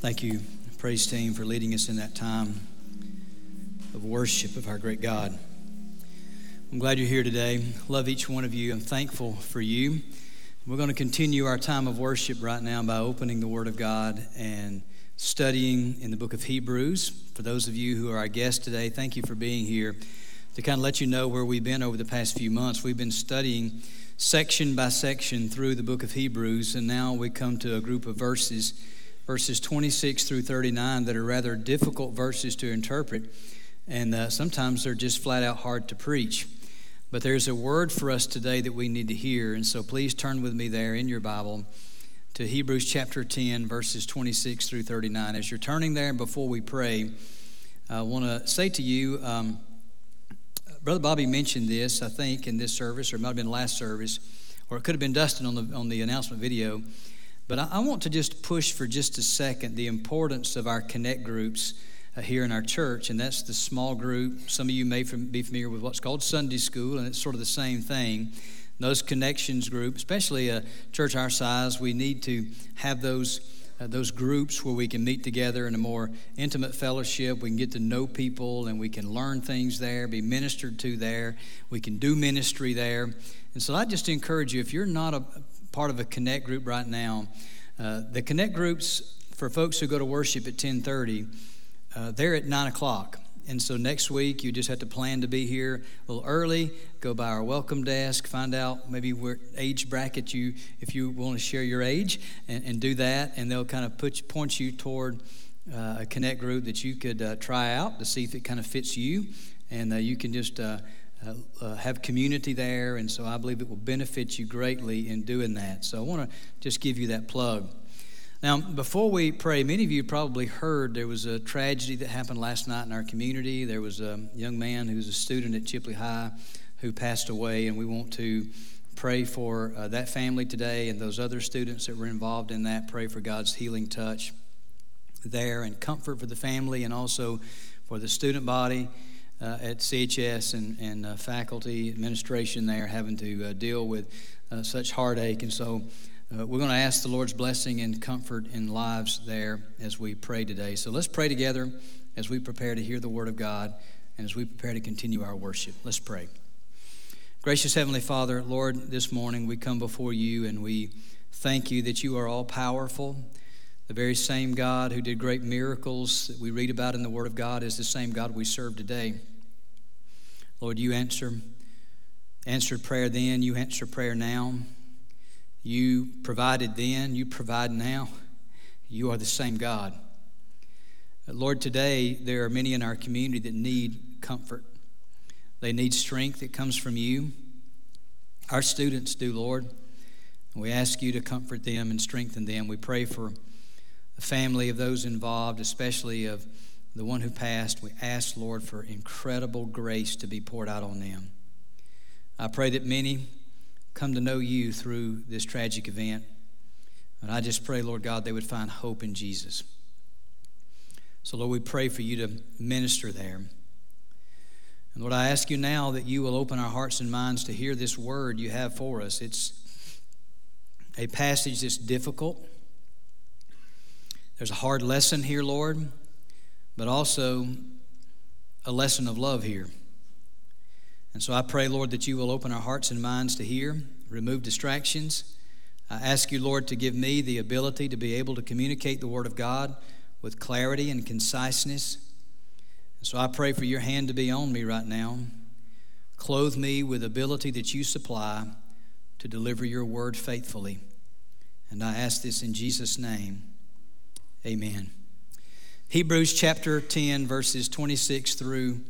Thank you, praise team, for leading us in that time of worship of our great God. I'm glad you're here today. Love each one of you. I'm thankful for you. We're going to continue our time of worship right now by opening the Word of God and studying in the book of Hebrews. For those of you who are our guests today, thank you for being here. To kind of let you know where we've been over the past few months, we've been studying section by section through the book of Hebrews, and now we come to a group of verses verses 26 through 39 that are rather difficult verses to interpret, and uh, sometimes they're just flat out hard to preach. But there's a word for us today that we need to hear, and so please turn with me there in your Bible to Hebrews chapter 10, verses 26 through 39. As you're turning there, before we pray, I want to say to you, um, Brother Bobby mentioned this, I think, in this service, or it might have been last service, or it could have been Dustin on the, on the announcement video. But I, I want to just push for just a second the importance of our connect groups uh, here in our church, and that's the small group. Some of you may from, be familiar with what's called Sunday school, and it's sort of the same thing. Those connections group, especially a church our size, we need to have those. Uh, those groups where we can meet together in a more intimate fellowship. We can get to know people and we can learn things there, be ministered to there. We can do ministry there. And so I just encourage you if you're not a part of a connect group right now. Uh, the connect groups for folks who go to worship at 10:30, uh, they're at nine o'clock. And so next week, you just have to plan to be here a little early. Go by our welcome desk, find out maybe where age bracket you, if you want to share your age, and, and do that. And they'll kind of put point you toward uh, a connect group that you could uh, try out to see if it kind of fits you, and uh, you can just uh, uh, uh, have community there, and so I believe it will benefit you greatly in doing that. So I want to just give you that plug. Now, before we pray, many of you probably heard there was a tragedy that happened last night in our community. There was a young man who was a student at Chipley High who passed away, and we want to pray for uh, that family today and those other students that were involved in that. Pray for God's healing touch there and comfort for the family and also for the student body uh, at CHS and, and uh, faculty administration there having to uh, deal with uh, such heartache. And so uh, we're going to ask the Lord's blessing and comfort in lives there as we pray today. So let's pray together as we prepare to hear the Word of God and as we prepare to continue our worship. Let's pray. Gracious Heavenly Father, Lord, this morning we come before you and we thank you that you are all powerful. The very same God who did great miracles that we read about in the Word of God is the same God we serve today. Lord, you answer, answered prayer then, you answer prayer now. You provided then, you provide now. You are the same God. Lord, today there are many in our community that need comfort. They need strength that comes from you. Our students do, Lord. We ask you to comfort them and strengthen them. We pray for the family of those involved, especially of the one who passed, we ask, Lord, for incredible grace to be poured out on them. I pray that many come to know you through this tragic event. And I just pray, Lord God, they would find hope in Jesus. So, Lord, we pray for you to minister there. And Lord, I ask you now that you will open our hearts and minds to hear this word you have for us. It's a passage that's difficult. There's a hard lesson here, Lord, but also a lesson of love here. And so I pray, Lord, that you will open our hearts and minds to hear, remove distractions. I ask you, Lord, to give me the ability to be able to communicate the Word of God with clarity and conciseness. And so I pray for your hand to be on me right now. Clothe me with ability that you supply to deliver your word faithfully. And I ask this in Jesus' name. Amen. Hebrews chapter 10, verses 26 through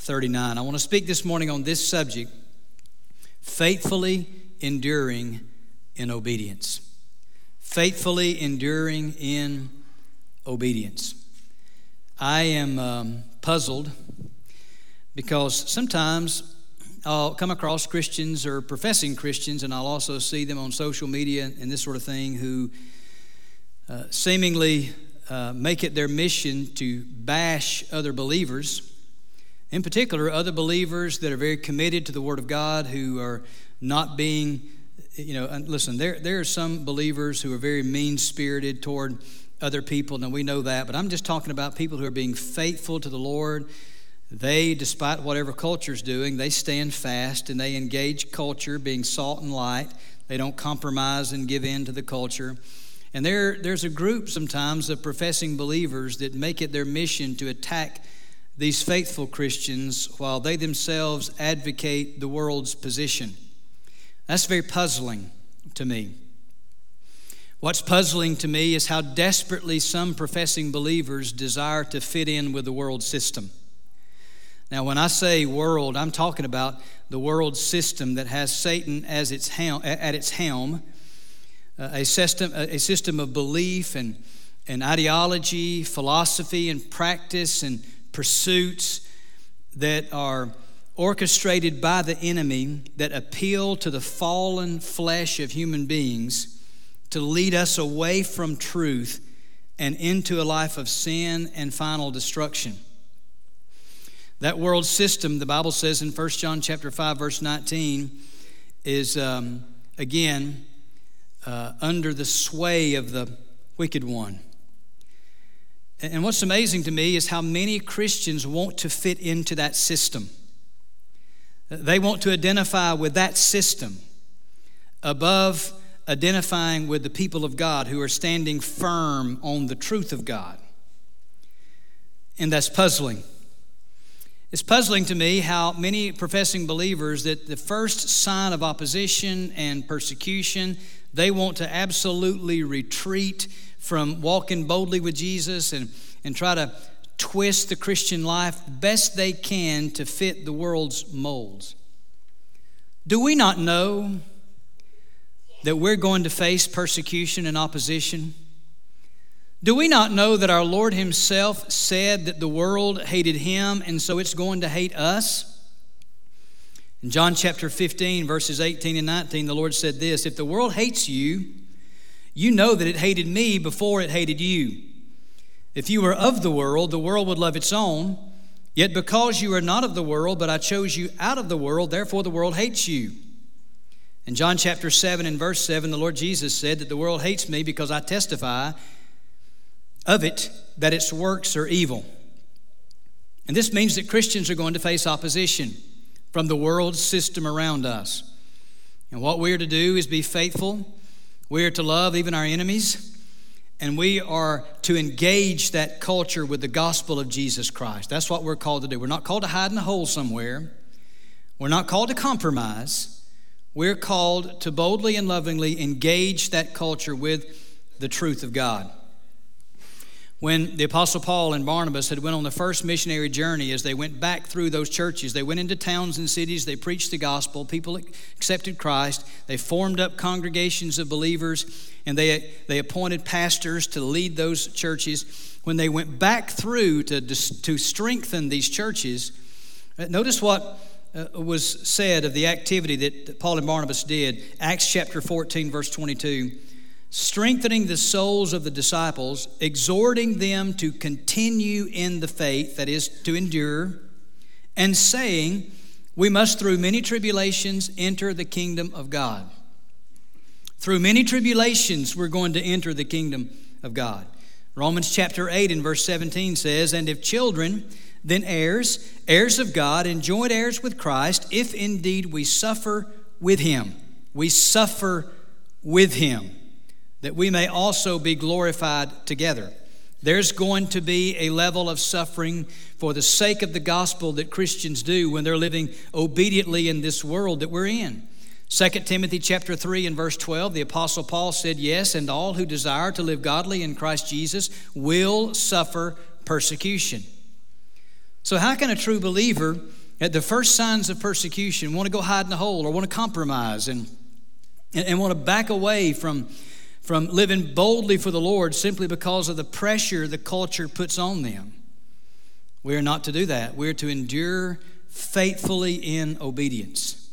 39. I want to speak this morning on this subject faithfully enduring in obedience. Faithfully enduring in obedience. I am um, puzzled because sometimes I'll come across Christians or professing Christians, and I'll also see them on social media and this sort of thing who uh, seemingly uh, make it their mission to bash other believers, in particular, other believers that are very committed to the Word of God who are not being you know, listen, there, there are some believers who are very mean spirited toward other people, and we know that, but I'm just talking about people who are being faithful to the Lord. They, despite whatever culture's doing, they stand fast and they engage culture, being salt and light. They don't compromise and give in to the culture. And there, there's a group sometimes of professing believers that make it their mission to attack these faithful Christians while they themselves advocate the world's position. That's very puzzling to me. What's puzzling to me is how desperately some professing believers desire to fit in with the world system. Now, when I say world, I'm talking about the world system that has Satan as its helm, at its helm, uh, a system, a system of belief and, and ideology, philosophy and practice and pursuits that are orchestrated by the enemy that appeal to the fallen flesh of human beings to lead us away from truth and into a life of sin and final destruction. That world system, the Bible says in 1 John chapter 5, verse 19, is um, again uh, under the sway of the wicked one. And what's amazing to me is how many Christians want to fit into that system. They want to identify with that system above identifying with the people of God who are standing firm on the truth of God. And that's puzzling. It's puzzling to me how many professing believers that the first sign of opposition and persecution, they want to absolutely retreat from walking boldly with Jesus and, and try to twist the Christian life best they can to fit the world's molds. Do we not know that we're going to face persecution and opposition? Do we not know that our Lord Himself said that the world hated Him and so it's going to hate us? In John chapter 15, verses 18 and 19, the Lord said this If the world hates you, you know that it hated me before it hated you. If you were of the world, the world would love its own. Yet because you are not of the world, but I chose you out of the world, therefore the world hates you. In John chapter 7 and verse 7, the Lord Jesus said that the world hates me because I testify of it that its works are evil. And this means that Christians are going to face opposition from the world system around us. And what we are to do is be faithful. We are to love even our enemies. And we are to engage that culture with the gospel of Jesus Christ. That's what we're called to do. We're not called to hide in a hole somewhere. We're not called to compromise. We're called to boldly and lovingly engage that culture with the truth of God. When the apostle Paul and Barnabas had went on the first missionary journey as they went back through those churches, they went into towns and cities, they preached the gospel, people accepted Christ, they formed up congregations of believers and they they appointed pastors to lead those churches. When they went back through to to strengthen these churches, uh, notice what uh, was said of the activity that Paul and Barnabas did. Acts chapter 14, verse 22 strengthening the souls of the disciples, exhorting them to continue in the faith, that is, to endure, and saying, We must through many tribulations enter the kingdom of God. Through many tribulations, we're going to enter the kingdom of God. Romans chapter 8 and verse 17 says, And if children, then heirs, heirs of God, and joint heirs with Christ, if indeed we suffer with him. We suffer with him, that we may also be glorified together. There's going to be a level of suffering for the sake of the gospel that Christians do when they're living obediently in this world that we're in. 2 Timothy chapter 3 and verse 12, the apostle Paul said, "Yes, and all who desire to live godly in Christ Jesus will suffer persecution." So, how can a true believer, at the first signs of persecution, want to go hide in a hole or want to compromise and, and, and want to back away from, from living boldly for the Lord simply because of the pressure the culture puts on them? We are not to do that. We are to endure faithfully in obedience.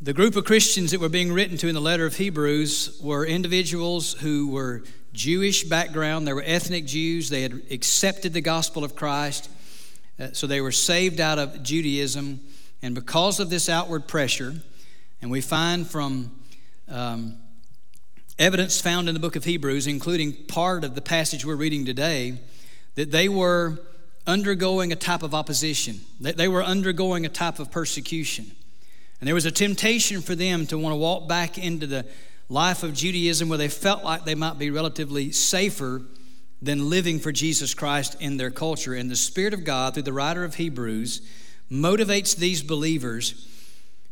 The group of Christians that were being written to in the letter of Hebrews were individuals who were Jewish background. They were ethnic Jews. They had accepted the gospel of Christ. Uh, so they were saved out of Judaism. And because of this outward pressure, And we find from um, evidence found in the book of Hebrews, including part of the passage we're reading today, that they were undergoing a type of opposition, that they were undergoing a type of persecution. And there was a temptation for them to want to walk back into the life of Judaism where they felt like they might be relatively safer than living for Jesus Christ in their culture. And the Spirit of God, through the writer of Hebrews, motivates these believers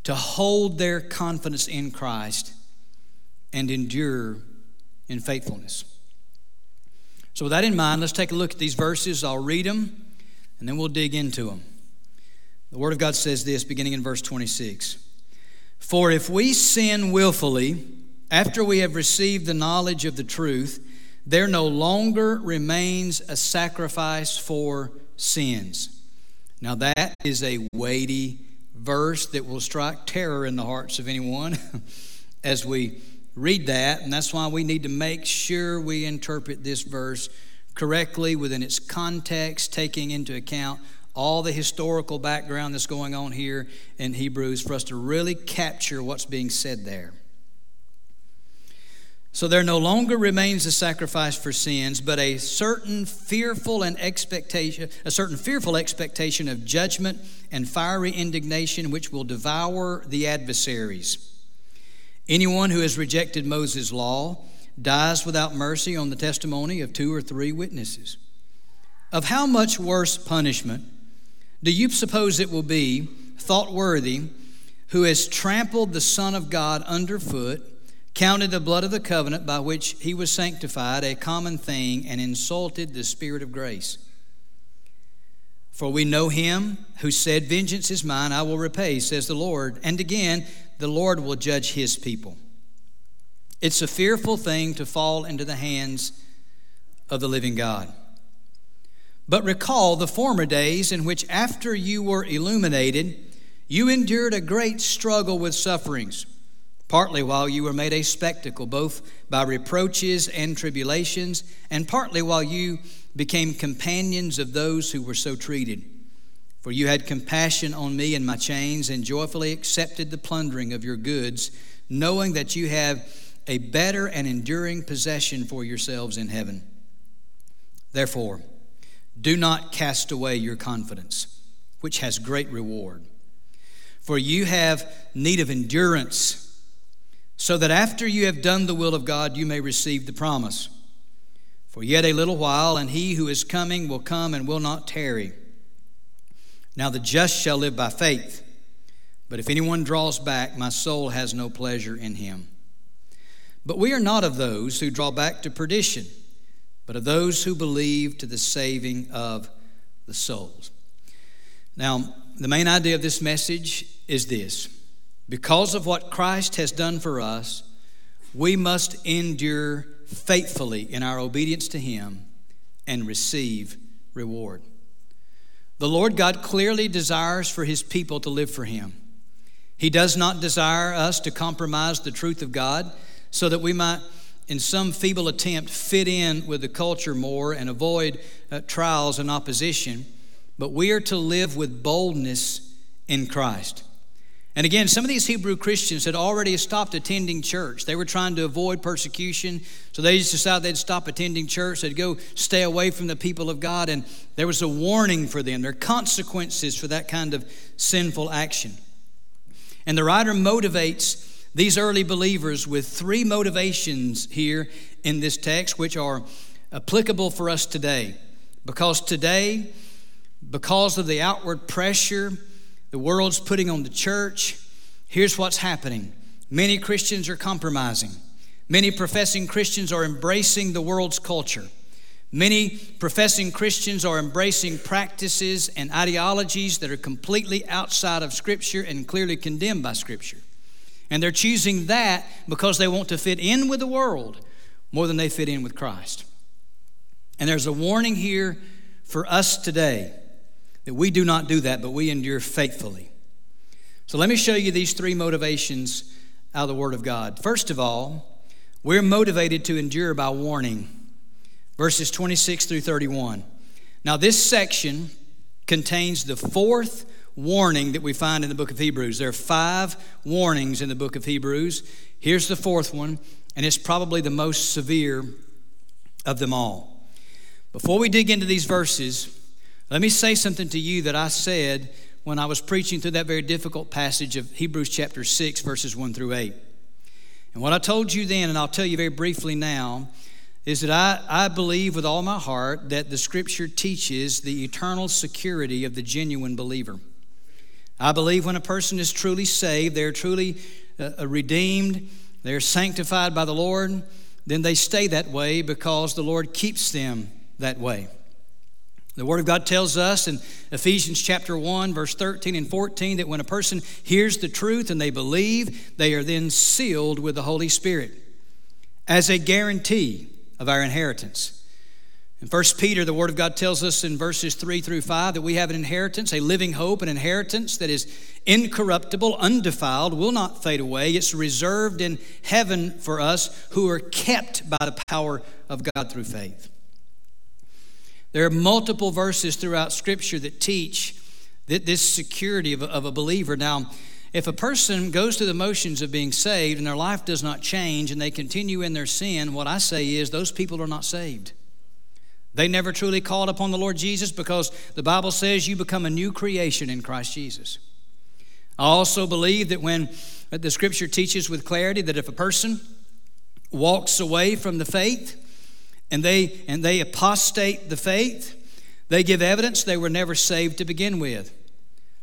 to hold their confidence in Christ and endure in faithfulness. So, with that in mind, let's take a look at these verses. I'll read them and then we'll dig into them. The Word of God says this, beginning in verse 26 For if we sin willfully after we have received the knowledge of the truth, there no longer remains a sacrifice for sins. Now, that is a weighty verse that will strike terror in the hearts of anyone as we read that, and that's why we need to make sure we interpret this verse correctly within its context, taking into account all the historical background that's going on here in Hebrews for us to really capture what's being said there. So there no longer remains a sacrifice for sins, but a certain fearful and expectation, a certain fearful expectation of judgment and fiery indignation which will devour the adversaries. Anyone who has rejected Moses' law dies without mercy on the testimony of two or three witnesses. Of how much worse punishment do you suppose it will be, thought worthy, who has trampled the Son of God underfoot, counted the blood of the covenant by which he was sanctified a common thing, and insulted the Spirit of grace? For we know him who said, Vengeance is mine, I will repay, says the Lord. And again, the Lord will judge his people. It's a fearful thing to fall into the hands of the living God. But recall the former days in which, after you were illuminated, you endured a great struggle with sufferings, partly while you were made a spectacle, both by reproaches and tribulations, and partly while you became companions of those who were so treated. For you had compassion on me and my chains, and joyfully accepted the plundering of your goods, knowing that you have a better and enduring possession for yourselves in heaven. Therefore, do not cast away your confidence, which has great reward. For you have need of endurance, so that after you have done the will of God, you may receive the promise. For yet a little while, and he who is coming will come and will not tarry. Now the just shall live by faith. But if anyone draws back, my soul has no pleasure in him. But we are not of those who draw back to perdition, but of those who believe to the saving of the souls. Now, the main idea of this message is this because of what Christ has done for us, we must endure faithfully in our obedience to Him and receive reward. The Lord God clearly desires for His people to live for Him. He does not desire us to compromise the truth of God so that we might, in some feeble attempt, fit in with the culture more and avoid uh, trials and opposition. But we are to live with boldness in Christ. And again, some of these Hebrew Christians had already stopped attending church. They were trying to avoid persecution, so they just decided they'd stop attending church. They'd go stay away from the people of God, and there was a warning for them. There are consequences for that kind of sinful action. And the writer motivates these early believers with three motivations here in this text, which are applicable for us today. Because today, because of the outward pressure the world's putting on the church, here's what's happening many Christians are compromising, many professing Christians are embracing the world's culture. Many professing Christians are embracing practices and ideologies that are completely outside of Scripture and clearly condemned by Scripture. And they're choosing that because they want to fit in with the world more than they fit in with Christ. And there's a warning here for us today that we do not do that, but we endure faithfully. So let me show you these three motivations out of the Word of God. First of all, we're motivated to endure by warning. Verses 26 through 31. Now, this section contains the fourth warning that we find in the book of Hebrews. There are five warnings in the book of Hebrews. Here's the fourth one, and it's probably the most severe of them all. Before we dig into these verses, let me say something to you that I said when I was preaching through that very difficult passage of Hebrews chapter 6, verses 1 through 8. And what I told you then, and I'll tell you very briefly now, is that I, I believe with all my heart that the scripture teaches the eternal security of the genuine believer. I believe when a person is truly saved, they're truly uh, uh redeemed, they're sanctified by the Lord, then they stay that way because the Lord keeps them that way. The Word of God tells us in Ephesians chapter 1, verse 13 and 14, that when a person hears the truth and they believe, they are then sealed with the Holy Spirit as a guarantee of our inheritance. In 1 Peter, the Word of God tells us in verses 3 through 5 that we have an inheritance, a living hope, an inheritance that is incorruptible, undefiled, will not fade away. It's reserved in heaven for us who are kept by the power of God through faith. There are multiple verses throughout Scripture that teach that this security of a, of a believer. Now, if a person goes through the motions of being saved and their life does not change and they continue in their sin, what I say is those people are not saved. They never truly called upon the Lord Jesus because the Bible says you become a new creation in Christ Jesus. I also believe that when the scripture teaches with clarity that if a person walks away from the faith, and they and they apostate the faith. They give evidence they were never saved to begin with.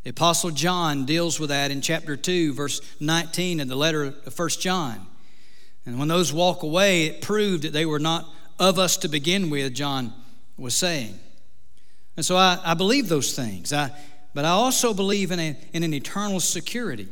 The apostle john deals with that in chapter 2 verse 19 in the letter of 1 john. And when those walk away it proved that they were not of us to begin with john was saying. And so i, I believe those things. I, but i also believe in, a, in an eternal security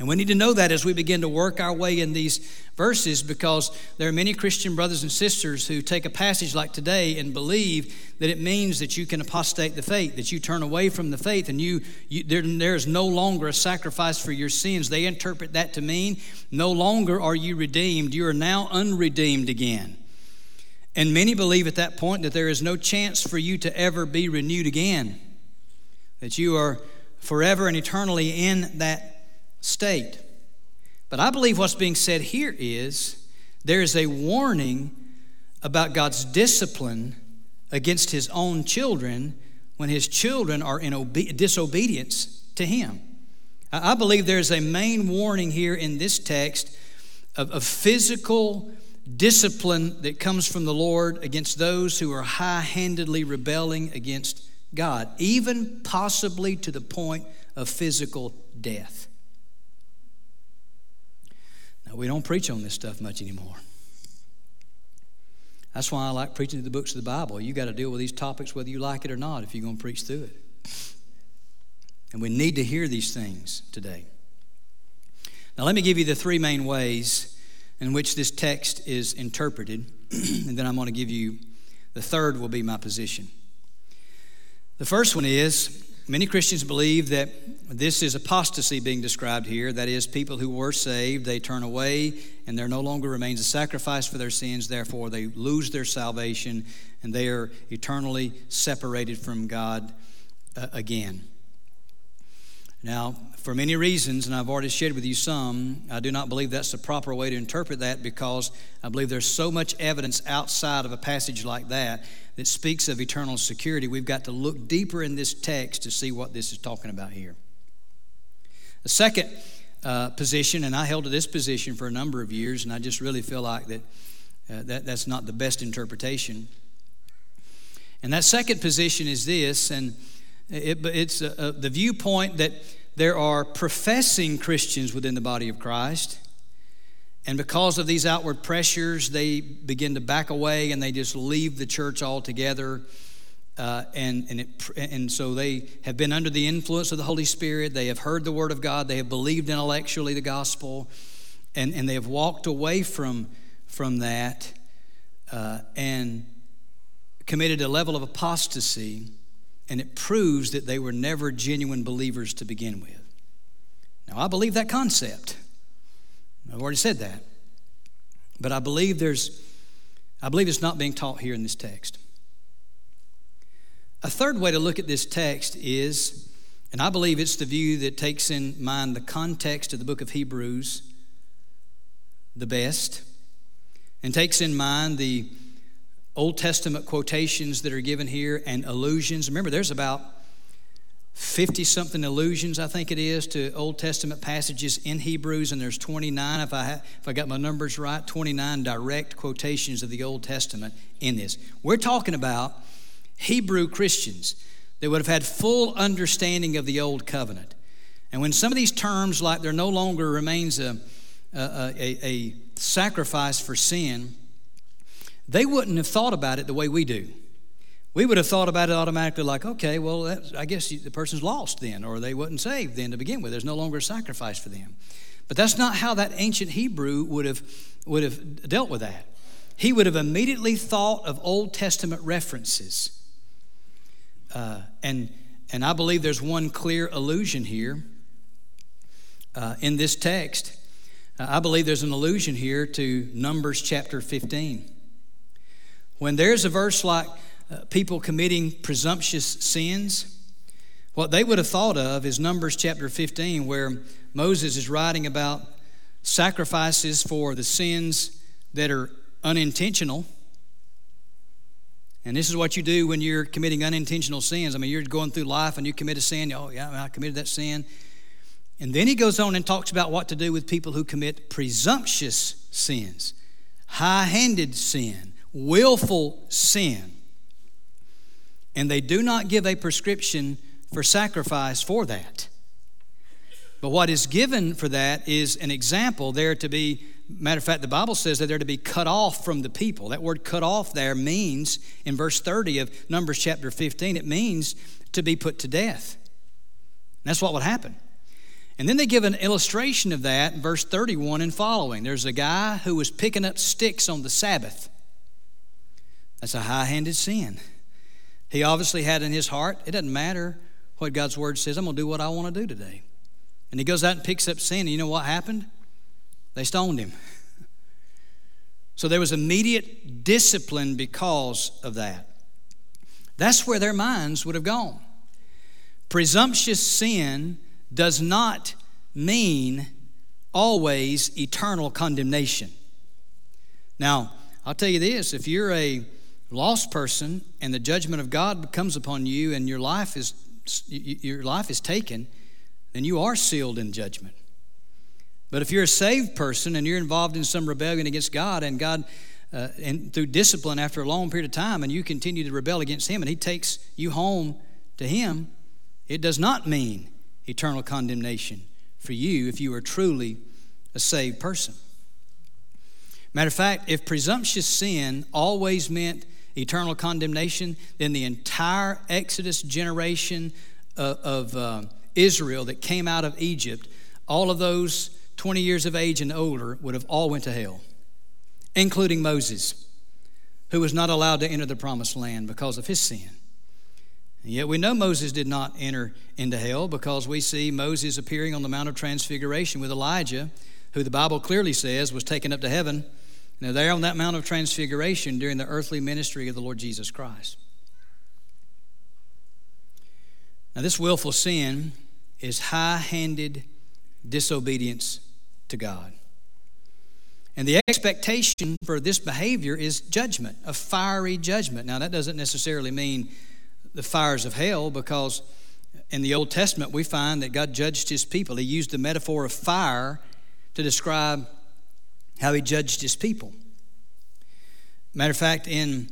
and we need to know that as we begin to work our way in these verses because there are many Christian brothers and sisters who take a passage like today and believe that it means that you can apostate the faith, that you turn away from the faith and you, you there, there is no longer a sacrifice for your sins. They interpret that to mean no longer are you redeemed, you are now unredeemed again. And many believe at that point that there is no chance for you to ever be renewed again, that you are forever and eternally in that state. But I believe what's being said here is there is a warning about God's discipline against his own children when his children are in obe- disobedience to him. I believe there's a main warning here in this text of, of physical discipline that comes from the Lord against those who are high handedly rebelling against God, even possibly to the point of physical death. We don't preach on this stuff much anymore. That's why I like preaching the books of the Bible. You got to deal with these topics whether you like it or not if you're going to preach through it. And we need to hear these things today. Now, let me give you the three main ways in which this text is interpreted, and then I'm going to give you the third, will be my position. The first one is Many Christians believe that this is apostasy being described here. That is, people who were saved, they turn away, and there no longer remains a sacrifice for their sins. Therefore, they lose their salvation, and they are eternally separated from God uh, again. Now, for many reasons, and I've already shared with you some, I do not believe that's the proper way to interpret that because I believe there's so much evidence outside of a passage like that that speaks of eternal security. We've got to look deeper in this text to see what this is talking about here. The second uh, position, and I held to this position for a number of years, and I just really feel like that, uh, that that's not the best interpretation. And that second position is this, and it, it's a, a, the viewpoint that there are professing Christians within the body of Christ. And because of these outward pressures, they begin to back away and they just leave the church altogether. Uh, and, and, it, and so they have been under the influence of the Holy Spirit. They have heard the Word of God. They have believed intellectually the gospel. And, and they have walked away from, from that uh, and committed a level of apostasy and it proves that they were never genuine believers to begin with. Now, I believe that concept. I've already said that. But I believe there's I believe it's not being taught here in this text. A third way to look at this text is And I believe it's the view that takes in mind the context of the book of Hebrews the best and takes in mind the Old Testament quotations that are given here and allusions. Remember, there's about 50 something allusions, I think it is, to Old Testament passages in Hebrews, and there's 29, if I, ha- if I got my numbers right, 29 direct quotations of the Old Testament in this. We're talking about Hebrew Christians that would have had full understanding of the Old Covenant. And when some of these terms, like there no longer remains a, a, a, a sacrifice for sin, they wouldn't have thought about it the way we do. We would have thought about it automatically like, okay, well, I guess the person's lost then, or they wasn't saved then to begin with. There's no longer a sacrifice for them. But that's not how that ancient Hebrew would have, would have dealt with that. He would have immediately thought of Old Testament references. Uh, and, and I believe there's one clear allusion here uh, in this text. Uh, I believe there's an allusion here to Numbers chapter 15. When there's a verse like, uh, people committing presumptuous sins, what they would have thought of is Numbers chapter 15, where Moses is writing about sacrifices for the sins that are unintentional. And this is what you do when you're committing unintentional sins. I mean, you're going through life and you commit a sin. Oh, yeah, I committed that sin. And then he goes on and talks about what to do with people who commit presumptuous sins, high handed sin, willful sin and they do not give a prescription for sacrifice for that. But what is given for that is an example there to be, matter of fact, the Bible says that they're to be cut off from the people. That word cut off there means, in verse 30 of Numbers chapter 15, it means to be put to death. That's what would happen. And then they give an illustration of that in verse 31 and following. There's a guy who was picking up sticks on the Sabbath. That's a high handed sin. He obviously had in his heart, it doesn't matter what God's word says, I'm going to do what I want to do today. And he goes out and picks up sin, and you know what happened? They stoned him. So there was immediate discipline because of that. That's where their minds would have gone. Presumptuous sin does not mean always eternal condemnation. Now, I'll tell you this if you're a lost person and the judgment of God comes upon you and your life is your life is taken, then you are sealed in judgment. But if you're a saved person and you're involved in some rebellion against God and God uh, and through discipline after a long period of time and you continue to rebel against him and he takes you home to him, it does not mean eternal condemnation for you if you are truly a saved person. Matter of fact, if presumptuous sin always meant eternal condemnation, then the entire Exodus generation of, of uh, Israel that came out of Egypt, all of those 20 years of age and older would have all went to hell, including Moses, who was not allowed to enter the promised land because of his sin. And yet we know Moses did not enter into hell because we see Moses appearing on the Mount of Transfiguration with Elijah, who the Bible clearly says was taken up to heaven now, there on that Mount of Transfiguration during the earthly ministry of the Lord Jesus Christ. Now, this willful sin is high handed disobedience to God. And the expectation for this behavior is judgment, a fiery judgment. Now, that doesn't necessarily mean the fires of hell because in the Old Testament we find that God judged his people. He used the metaphor of fire to describe how he judged his people. Matter of fact, in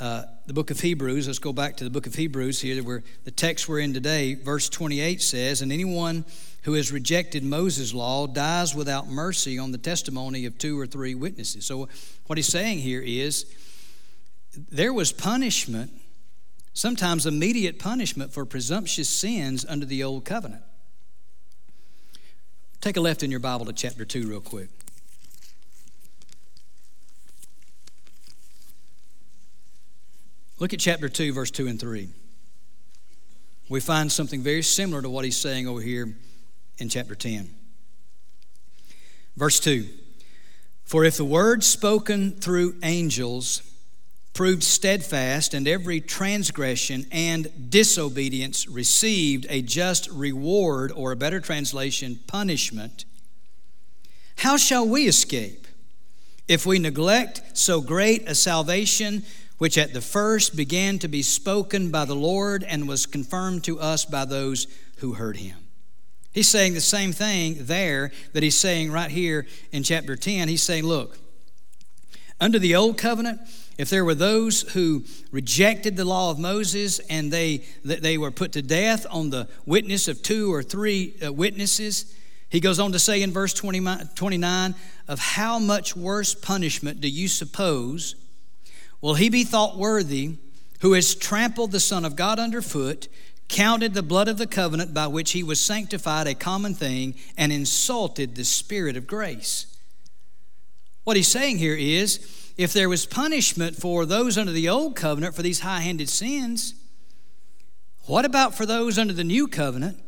uh, the book of Hebrews, let's go back to the book of Hebrews here, where the text we're in today, verse 28 says, And anyone who has rejected Moses' law dies without mercy on the testimony of two or three witnesses. So, what he's saying here is there was punishment, sometimes immediate punishment for presumptuous sins under the old covenant. Take a left in your Bible to chapter 2, real quick. Look at chapter 2, verse 2 and 3. We find something very similar to what he's saying over here in chapter 10. Verse 2 For if the word spoken through angels proved steadfast, and every transgression and disobedience received a just reward, or a better translation, punishment, how shall we escape if we neglect so great a salvation, which at the first began to be spoken by the Lord and was confirmed to us by those who heard him? He's saying the same thing there that he's saying right here in chapter 10. He's saying, look, under the old covenant, if there were those who rejected the law of Moses and they, they were put to death on the witness of two or three uh, witnesses, he goes on to say in verse 29 of how much worse punishment do you suppose will he be thought worthy who has trampled the Son of God underfoot, counted the blood of the covenant by which he was sanctified a common thing, and insulted the Spirit of grace? What he's saying here is, if there was punishment for those under the old covenant for these high handed sins, what about for those under the new covenant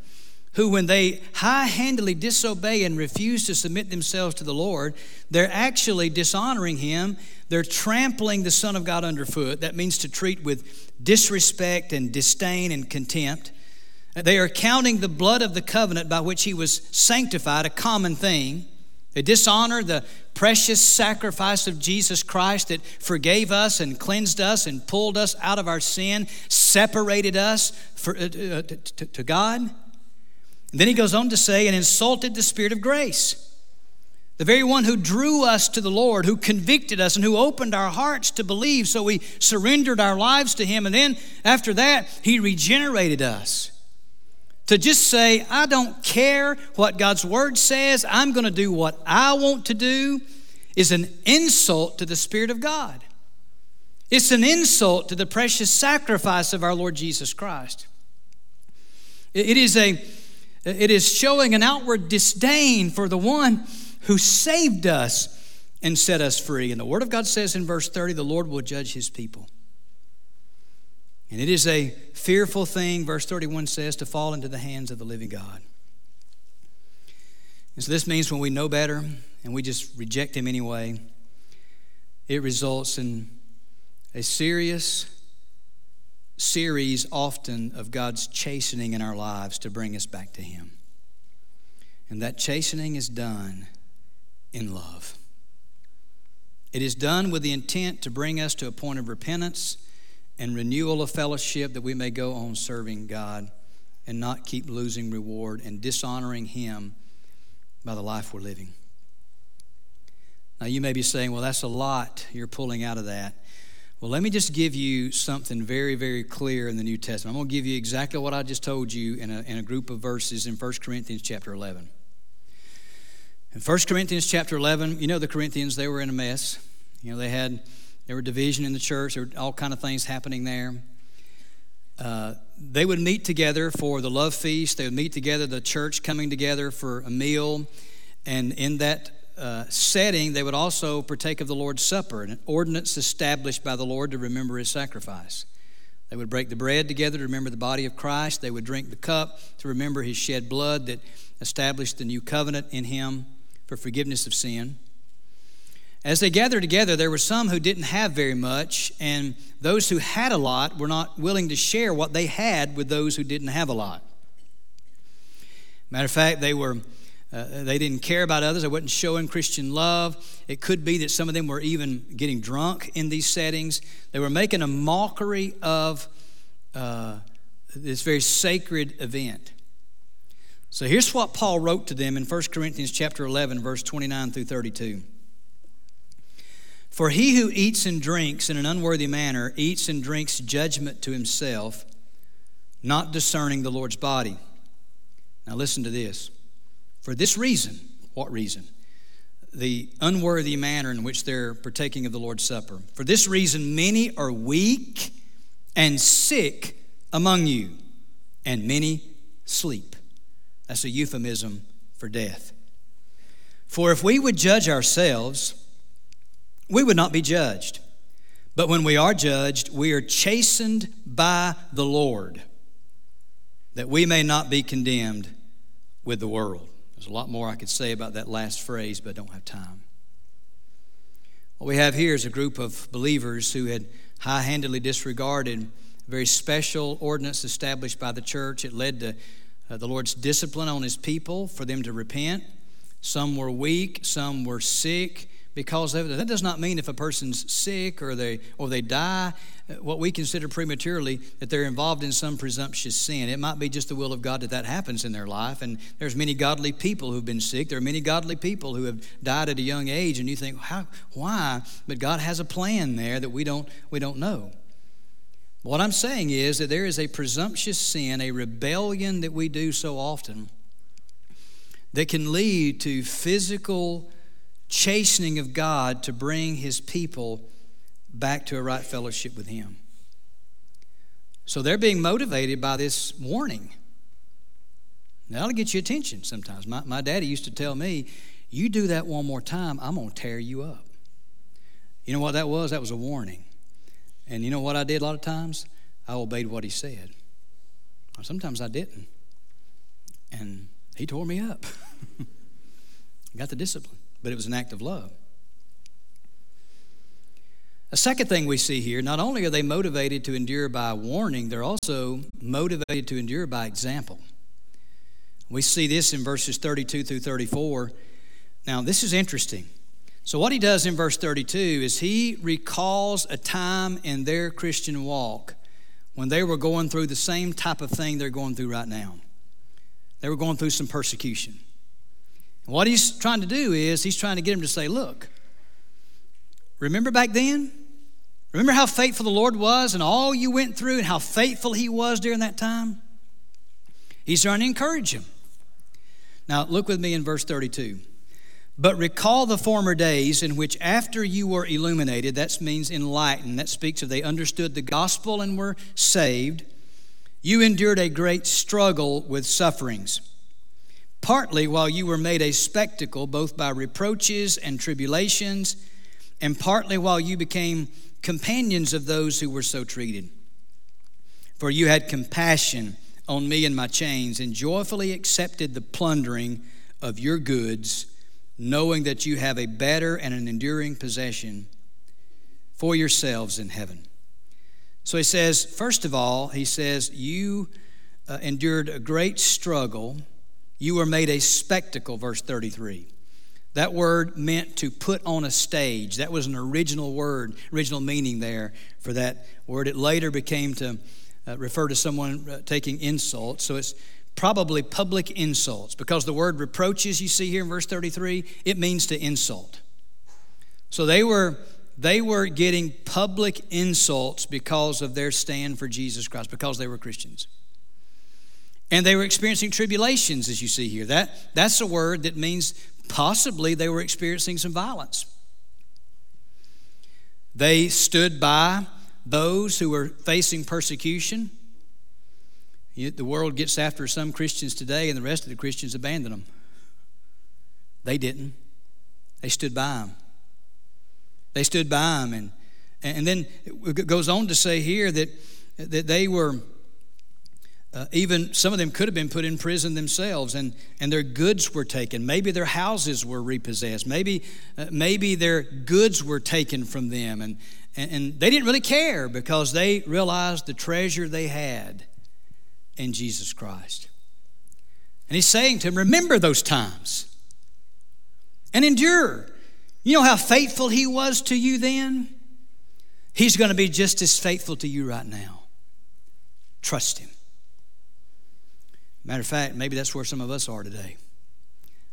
who, when they high handedly disobey and refuse to submit themselves to the Lord, they're actually dishonoring Him? They're trampling the Son of God underfoot. That means to treat with disrespect and disdain and contempt. They are counting the blood of the covenant by which He was sanctified a common thing. They dishonor the precious sacrifice of Jesus Christ that forgave us and cleansed us and pulled us out of our sin, separated us for, uh, uh, to, to God. And then he goes on to say, and insulted the Spirit of grace. The very one who drew us to the Lord, who convicted us, and who opened our hearts to believe, so we surrendered our lives to Him. And then after that, He regenerated us. To just say, I don't care what God's word says, I'm going to do what I want to do, is an insult to the Spirit of God. It's an insult to the precious sacrifice of our Lord Jesus Christ. It is, a, it is showing an outward disdain for the one who saved us and set us free. And the Word of God says in verse 30 the Lord will judge his people. And it is a fearful thing, verse 31 says, to fall into the hands of the living God. And so this means when we know better and we just reject Him anyway, it results in a serious series often of God's chastening in our lives to bring us back to Him. And that chastening is done in love. It is done with the intent to bring us to a point of repentance and renewal of fellowship that we may go on serving God and not keep losing reward and dishonoring Him by the life we're living. Now, you may be saying, well, that's a lot you're pulling out of that. Well, let me just give you something very, very clear in the New Testament. I'm going to give you exactly what I just told you in a, in a group of verses in 1 Corinthians chapter 11. In 1 Corinthians chapter 11, you know the Corinthians, they were in a mess. You know, they had there were division in the church. There were all kind of things happening there. Uh, they would meet together for the love feast. They would meet together, the church coming together for a meal. And in that uh, setting, they would also partake of the Lord's Supper, an ordinance established by the Lord to remember his sacrifice. They would break the bread together to remember the body of Christ. They would drink the cup to remember his shed blood that established the new covenant in him for forgiveness of sin. As they gathered together, there were some who didn't have very much, and those who had a lot were not willing to share what they had with those who didn't have a lot. Matter of fact, they were uh, they didn't care about others. They wasn't showing Christian love. It could be that some of them were even getting drunk in these settings. They were making a mockery of uh, this very sacred event. So here's what Paul wrote to them in 1 Corinthians chapter 11, verse 29 through 32. For he who eats and drinks in an unworthy manner eats and drinks judgment to himself, not discerning the Lord's body. Now listen to this. For this reason, what reason? The unworthy manner in which they're partaking of the Lord's Supper. For this reason, many are weak and sick among you, and many sleep. That's a euphemism for death. For if we would judge ourselves, we would not be judged. But when we are judged, we are chastened by the Lord, that we may not be condemned with the world. There's a lot more I could say about that last phrase, but I don't have time. What we have here is a group of believers who had high handedly disregarded a very special ordinance established by the church. It led to uh, the Lord's discipline on his people for them to repent. Some were weak, some were sick because of it. That does not mean if a person's sick or they or they die, uh, what we consider prematurely, that they're involved in some presumptuous sin. It might be just the will of God that that happens in their life. And there's many godly people who've been sick. There are many godly people who have died at a young age, and you think, how, why? But God has a plan there that we don't we don't know. What I'm saying is that there is a presumptuous sin, a rebellion that we do so often that can lead to physical chastening of God to bring his people back to a right fellowship with him. So they're being motivated by this warning. That'll get your attention sometimes. My, my daddy used to tell me, You do that one more time, I'm going to tear you up. You know what that was? That was a warning. And you know what I did a lot of times? I obeyed what he said. Sometimes I didn't. And he tore me up. Got the discipline, but it was an act of love. A second thing we see here not only are they motivated to endure by warning, they're also motivated to endure by example. We see this in verses 32 through 34. Now, this is interesting. So, what he does in verse 32 is he recalls a time in their Christian walk when they were going through the same type of thing they're going through right now. They were going through some persecution. What he's trying to do is he's trying to get him to say, Look, remember back then? Remember how faithful the Lord was and all you went through and how faithful he was during that time? He's trying to encourage him. Now, look with me in verse 32. But recall the former days in which, after you were illuminated, that means enlightened, that speaks of they understood the gospel and were saved, you endured a great struggle with sufferings. Partly while you were made a spectacle, both by reproaches and tribulations, and partly while you became companions of those who were so treated. For you had compassion on me and my chains, and joyfully accepted the plundering of your goods knowing that you have a better and an enduring possession for yourselves in heaven. So he says, first of all, he says, You uh, endured a great struggle. You were made a spectacle, verse 33. That word meant to put on a stage. That was an original word, original meaning there for that word. It later became to uh, refer to someone uh, taking insult. So it's probably public insults because the word reproaches you see here in verse 33 it means to insult so they were they were getting public insults because of their stand for jesus christ because they were christians and they were experiencing tribulations as you see here that that's a word that means possibly they were experiencing some violence they stood by those who were facing persecution the world gets after some Christians today, and the rest of the Christians abandon them. They didn't. They stood by them. They stood by them. And, and then it goes on to say here that, that they were, uh, even some of them could have been put in prison themselves, and, and their goods were taken. Maybe their houses were repossessed. Maybe, uh, maybe their goods were taken from them. And, and, and they didn't really care because they realized the treasure they had in Jesus Christ. And he's saying to him, Remember those times and endure. You know how faithful he was to you then? He's going to be just as faithful to you right now. Trust him. Matter of fact, maybe that's where some of us are today.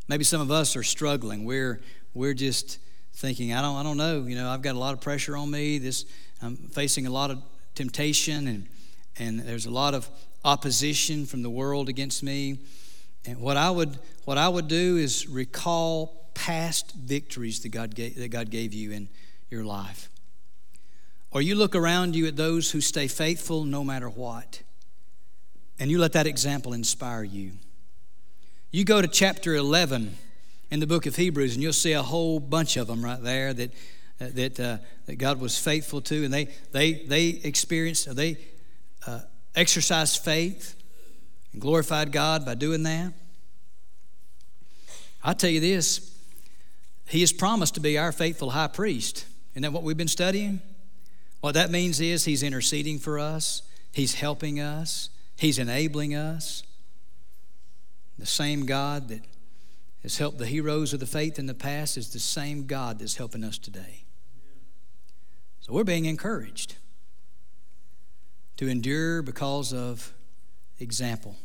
Maybe some of us are struggling. We're, we're just thinking, I don't, I don't know. You know, I've got a lot of pressure on me. This, I'm facing a lot of temptation, and, and there's a lot of opposition from the world against me. And what I would, what I would do is recall past victories that God, gave, that God gave you in your life. Or you look around you at those who stay faithful no matter what, and you let that example inspire you. You go to chapter 11 in the book of Hebrews, and you'll see a whole bunch of them right there that, that, uh, that God was faithful to, and they, they, they experienced, they uh, exercised faith and glorified God by doing that? I tell you this, He has promised to be our faithful high priest. Isn't that what we've been studying? What that means is He's interceding for us, He's helping us, He's enabling us. The same God that has helped the heroes of the faith in the past is the same God that's helping us today. So we're being encouraged to endure because of example.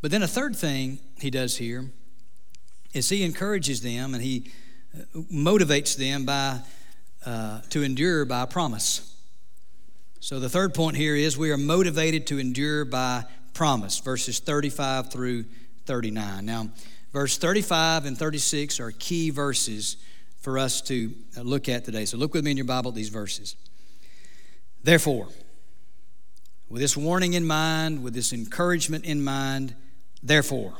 But then a third thing he does here is he encourages them and he uh, motivates them by uh, to endure by promise. So the third point here is we are motivated to endure by promise, verses 35 through 39. Now, verse 35 and 36 are key verses for us to look at today. So look with me in your Bible at these verses. Therefore, with this warning in mind, with this encouragement in mind, therefore,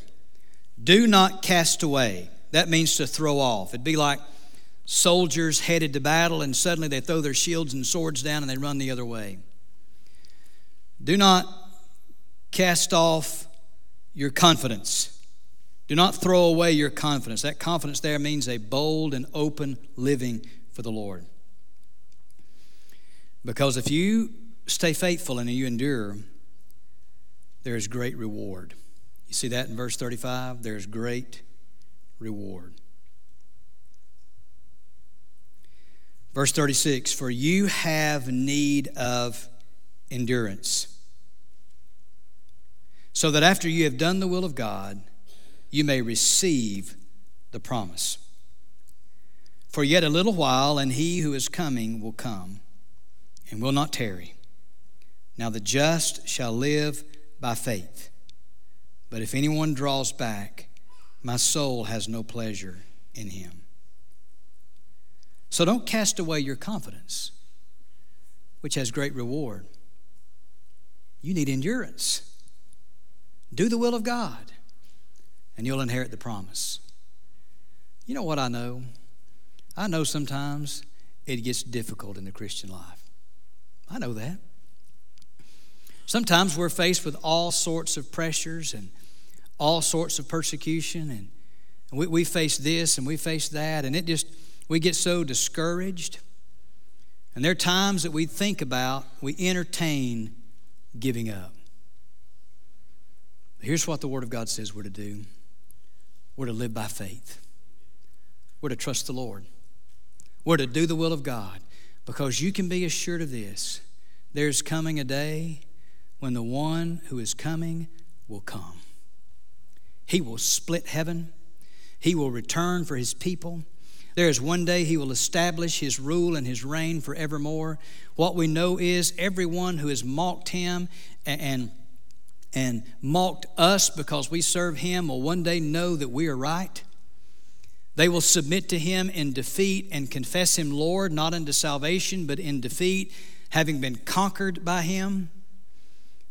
do not cast away. That means to throw off. It'd be like soldiers headed to battle and suddenly they throw their shields and swords down and they run the other way. Do not cast off your confidence. Do not throw away your confidence. That confidence there means a bold and open living for the Lord. Because if you stay faithful and you endure, there is great reward. You see that in verse 35? There's great reward. Verse 36 For you have need of endurance, so that after you have done the will of God, you may receive the promise. For yet a little while, and he who is coming will come and will not tarry. Now the just shall live by faith. But if anyone draws back, my soul has no pleasure in him. So don't cast away your confidence, which has great reward. You need endurance. Do the will of God, and you'll inherit the promise. You know what I know? I know sometimes it gets difficult in the Christian life. I know that. Sometimes we're faced with all sorts of pressures and all sorts of persecution, and we, we face this and we face that, and it just, we get so discouraged. And there are times that we think about, we entertain giving up. Here's what the Word of God says we're to do we're to live by faith, we're to trust the Lord, we're to do the will of God, because you can be assured of this there's coming a day when the one who is coming will come. He will split heaven, he will return for his people. There is one day he will establish his rule and his reign forevermore. What we know is everyone who has mocked him and, and, and mocked us because we serve him will one day know that we are right. They will submit to him in defeat and confess him Lord, not unto salvation, but in defeat, having been conquered by him.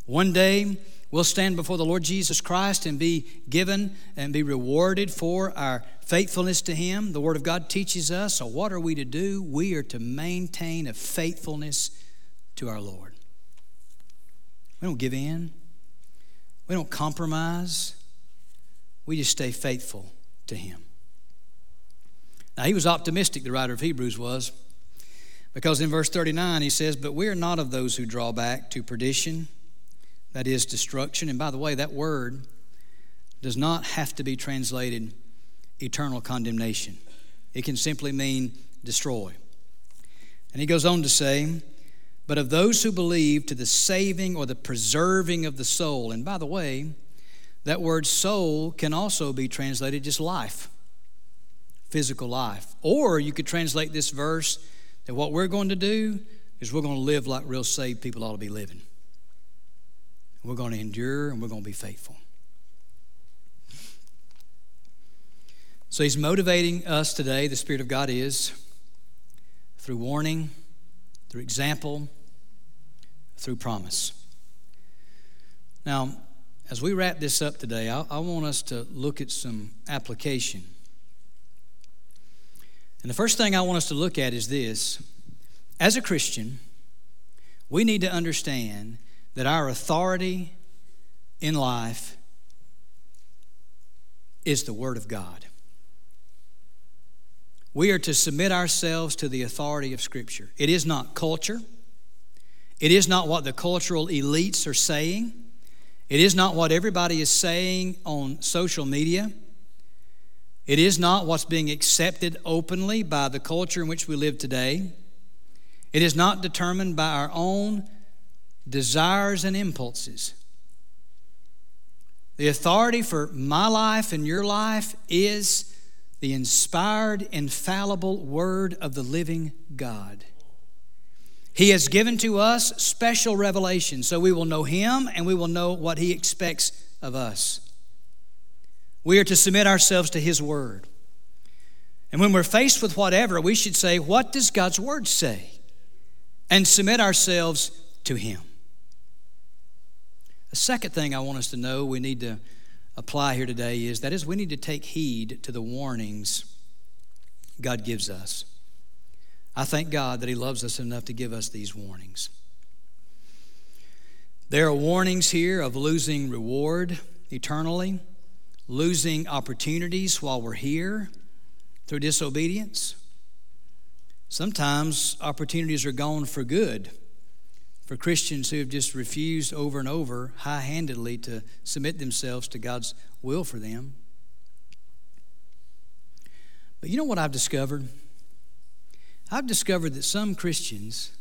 One day, we'll stand before the Lord Jesus Christ and be given and be rewarded for our faithfulness to Him. The Word of God teaches us. So, what are we to do? We are to maintain a faithfulness to our Lord. We don't give in, we don't compromise, we just stay faithful to Him. Now, he was optimistic, the writer of Hebrews was, because in verse 39 he says, But we are not of those who draw back to perdition that is destruction. And by the way, that word does not have to be translated eternal condemnation, it can simply mean destroy. And he goes on to say, but of those who believe to the saving or the preserving of the soul. And by the way, that word soul can also be translated just life, physical life. Or you could translate this verse that what we're going to do is we're going to live like real saved people ought to be living. We're going to endure and we're going to be faithful. So he's motivating us today, the Spirit of God is, through warning, through example, through promise. Now, as we wrap this up today, I, I, want us to look at some application. And the first thing I want us to look at is this as a Christian, we need to understand that our authority in life is the Word of God. We are to submit ourselves to the authority of Scripture. It is not culture. It is not what the cultural elites are saying. It is not what everybody is saying on social media. It is not what's being accepted openly by the culture in which we live today. It is not determined by our own desires and impulses. The authority for my life and your life is the inspired, infallible Word of the living God. He has given to us special revelation so we will know Him and we will know what He expects of us. We are to submit ourselves to His Word. And when we're faced with whatever, we should say, What does God's Word say? And submit ourselves to Him. A second thing I want us to know we need to apply here today is that is we need to take heed to the warnings God gives us. I thank God that He loves us enough to give us these warnings. There are warnings here of losing reward eternally, losing opportunities while we're here through disobedience. Sometimes opportunities are gone for good for Christians who have just refused over and over, high handedly, to submit themselves to God's will for them. But you know what I've discovered? I've discovered that some Christians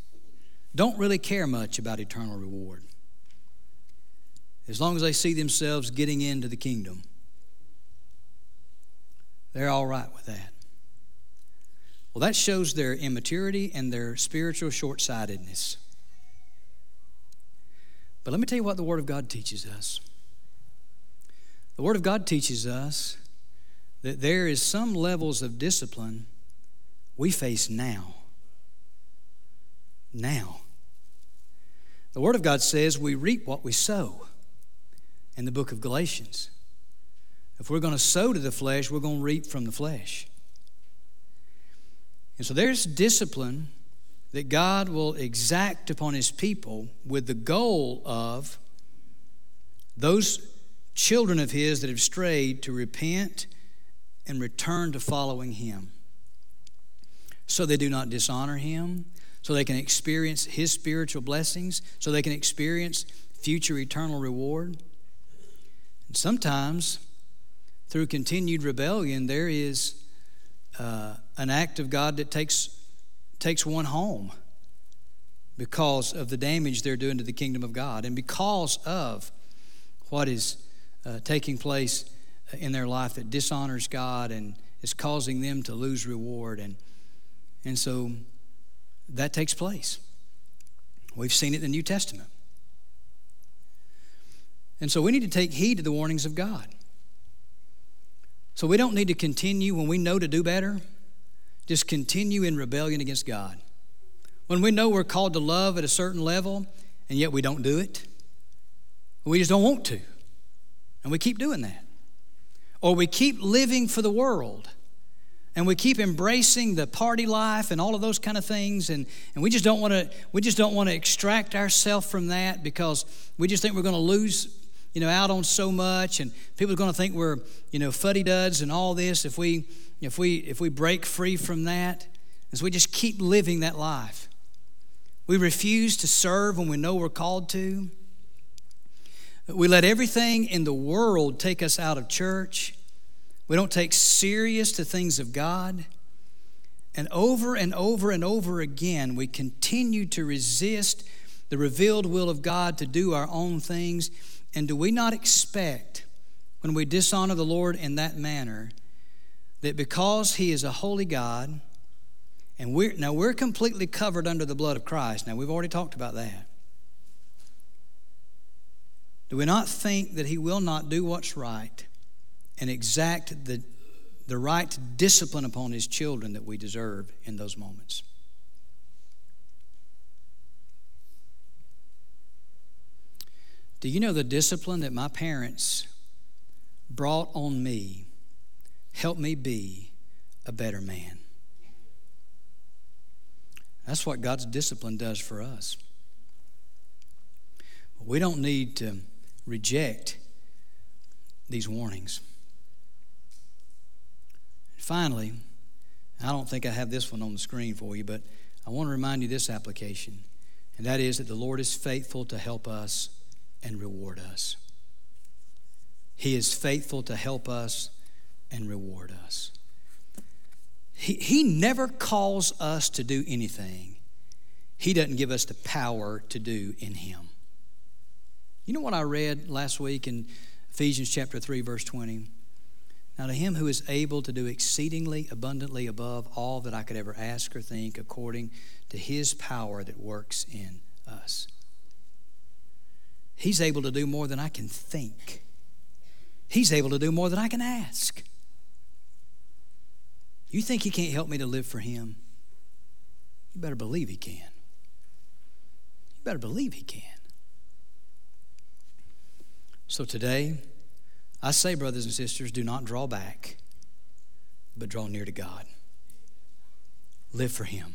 don't really care much about eternal reward as long as they see themselves getting into the kingdom. They're all right with that. Well, that shows their immaturity and their spiritual short sightedness. But let me tell you what the Word of God teaches us. The Word of God teaches us that there is some levels of discipline we face now. Now. The Word of God says we reap what we sow in the book of Galatians. If we're going to sow to the flesh, we're going to reap from the flesh. And so there's discipline that God will exact upon His people with the goal of those children of His that have strayed to repent and return to following Him so they do not dishonor him, so they can experience his spiritual blessings, so they can experience future eternal reward. And sometimes, through continued rebellion, there is uh, an act of God that takes, takes one home because of the damage they're doing to the kingdom of God and because of what is uh, taking place in their life that dishonors God and is causing them to lose reward. And and so that takes place. We've seen it in the New Testament. And so we need to take heed to the warnings of God. So we don't need to continue when we know to do better, just continue in rebellion against God. When we know we're called to love at a certain level, and yet we don't do it, we just don't want to. And we keep doing that. Or we keep living for the world and we keep embracing the party life and all of those kind of things and, and we just don't want to we just don't want to extract ourselves from that because we just think we're going to lose you know out on so much and people are going to think we're you know fuddy-duds and all this if we if we if we break free from that as we just keep living that life we refuse to serve when we know we're called to we let everything in the world take us out of church we don't take serious the things of God. And over and over and over again, we continue to resist the revealed will of God to do our own things. And do we not expect, when we dishonor the Lord in that manner, that because He is a holy God, and we're now we're completely covered under the blood of Christ. Now we've already talked about that. Do we not think that He will not do what's right and exact the, the right discipline upon his children that we deserve in those moments. Do you know the discipline that my parents brought on me helped me be a better man? That's what God's discipline does for us. We don't need to reject these warnings. Finally, I don't think I have this one on the screen for you, but I want to remind you this application, and that is that the Lord is faithful to help us and reward us. He is faithful to help us and reward us. He, he never calls us to do anything He doesn't give us the power to do in Him. You know what I read last week in Ephesians chapter 3, verse 20? Now, to him who is able to do exceedingly abundantly above all that I could ever ask or think, according to his power that works in us. He's able to do more than I can think, he's able to do more than I can ask. You think he can't help me to live for him? You better believe he can. You better believe he can. So today, I say, brothers and sisters, do not draw back, but draw near to God. Live for Him.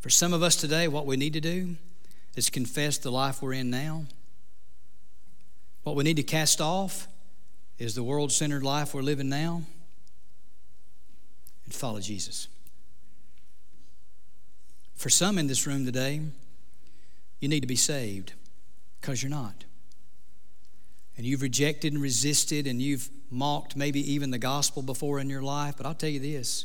For some of us today, what we need to do is confess the life we're in now. What we need to cast off is the world centered life we're living now and follow Jesus. For some in this room today, you need to be saved because you're not and you've rejected and resisted and you've mocked maybe even the gospel before in your life. But I'll tell you this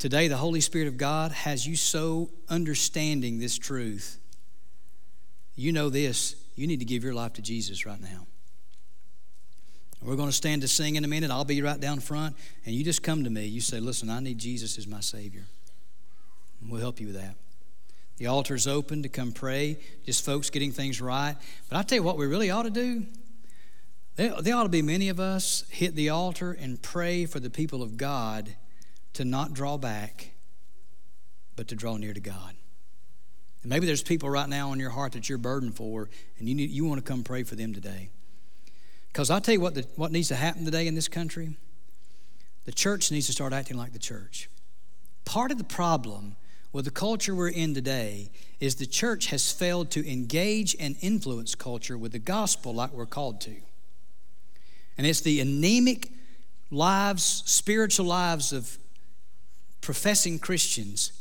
today, the Holy Spirit of God has you so understanding this truth. You know this. You need to give your life to Jesus right now. We're going to stand to sing in a minute. I'll be right down front. And you just come to me. You say, Listen, I need Jesus as my Savior. And we'll help you with that. The altar's open to come pray, just folks getting things right. But I'll tell you what we really ought to do there, there ought to be many of us hit the altar and pray for the people of God to not draw back, but to draw near to God. And maybe there's people right now in your heart that you're burdened for, and you, need, you want to come pray for them today. Because I'll tell you what, the, what needs to happen today in this country the church needs to start acting like the church. Part of the problem with the culture we're in today is the church has failed to engage and influence culture with the gospel like we're called to. And it's the anemic lives, spiritual lives of professing Christians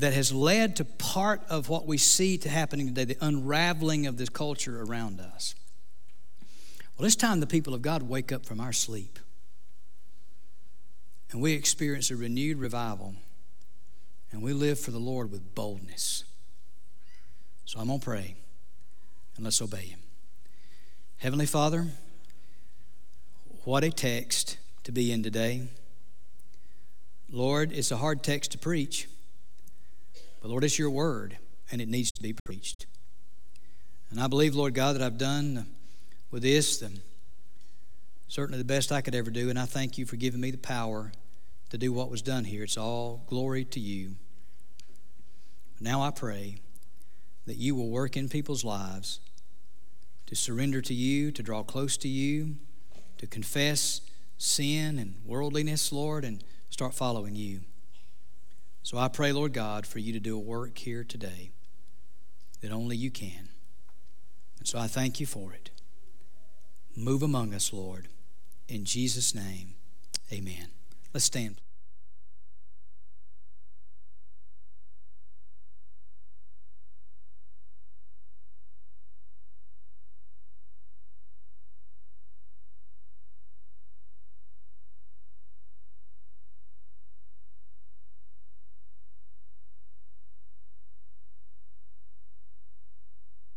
that has led to part of what we see to happening today, the unraveling of this culture around us. Well, it's time the people of God wake up from our sleep and we experience a renewed revival and we live for the Lord with boldness. So I'm going to pray and let's obey Him. Heavenly Father, what a text to be in today. Lord, it's a hard text to preach, but Lord, it's your word and it needs to be preached. And I believe, Lord God, that I've done with this certainly the best I could ever do, and I thank you for giving me the power to do what was done here. It's all glory to you. Now I pray that you will work in people's lives to surrender to you, to draw close to you, to confess sin and worldliness, Lord, and start following you. So I pray, Lord God, for you to do a work here today that only you can. And so I thank you for it. Move among us, Lord. In Jesus' name, amen. Let's stand.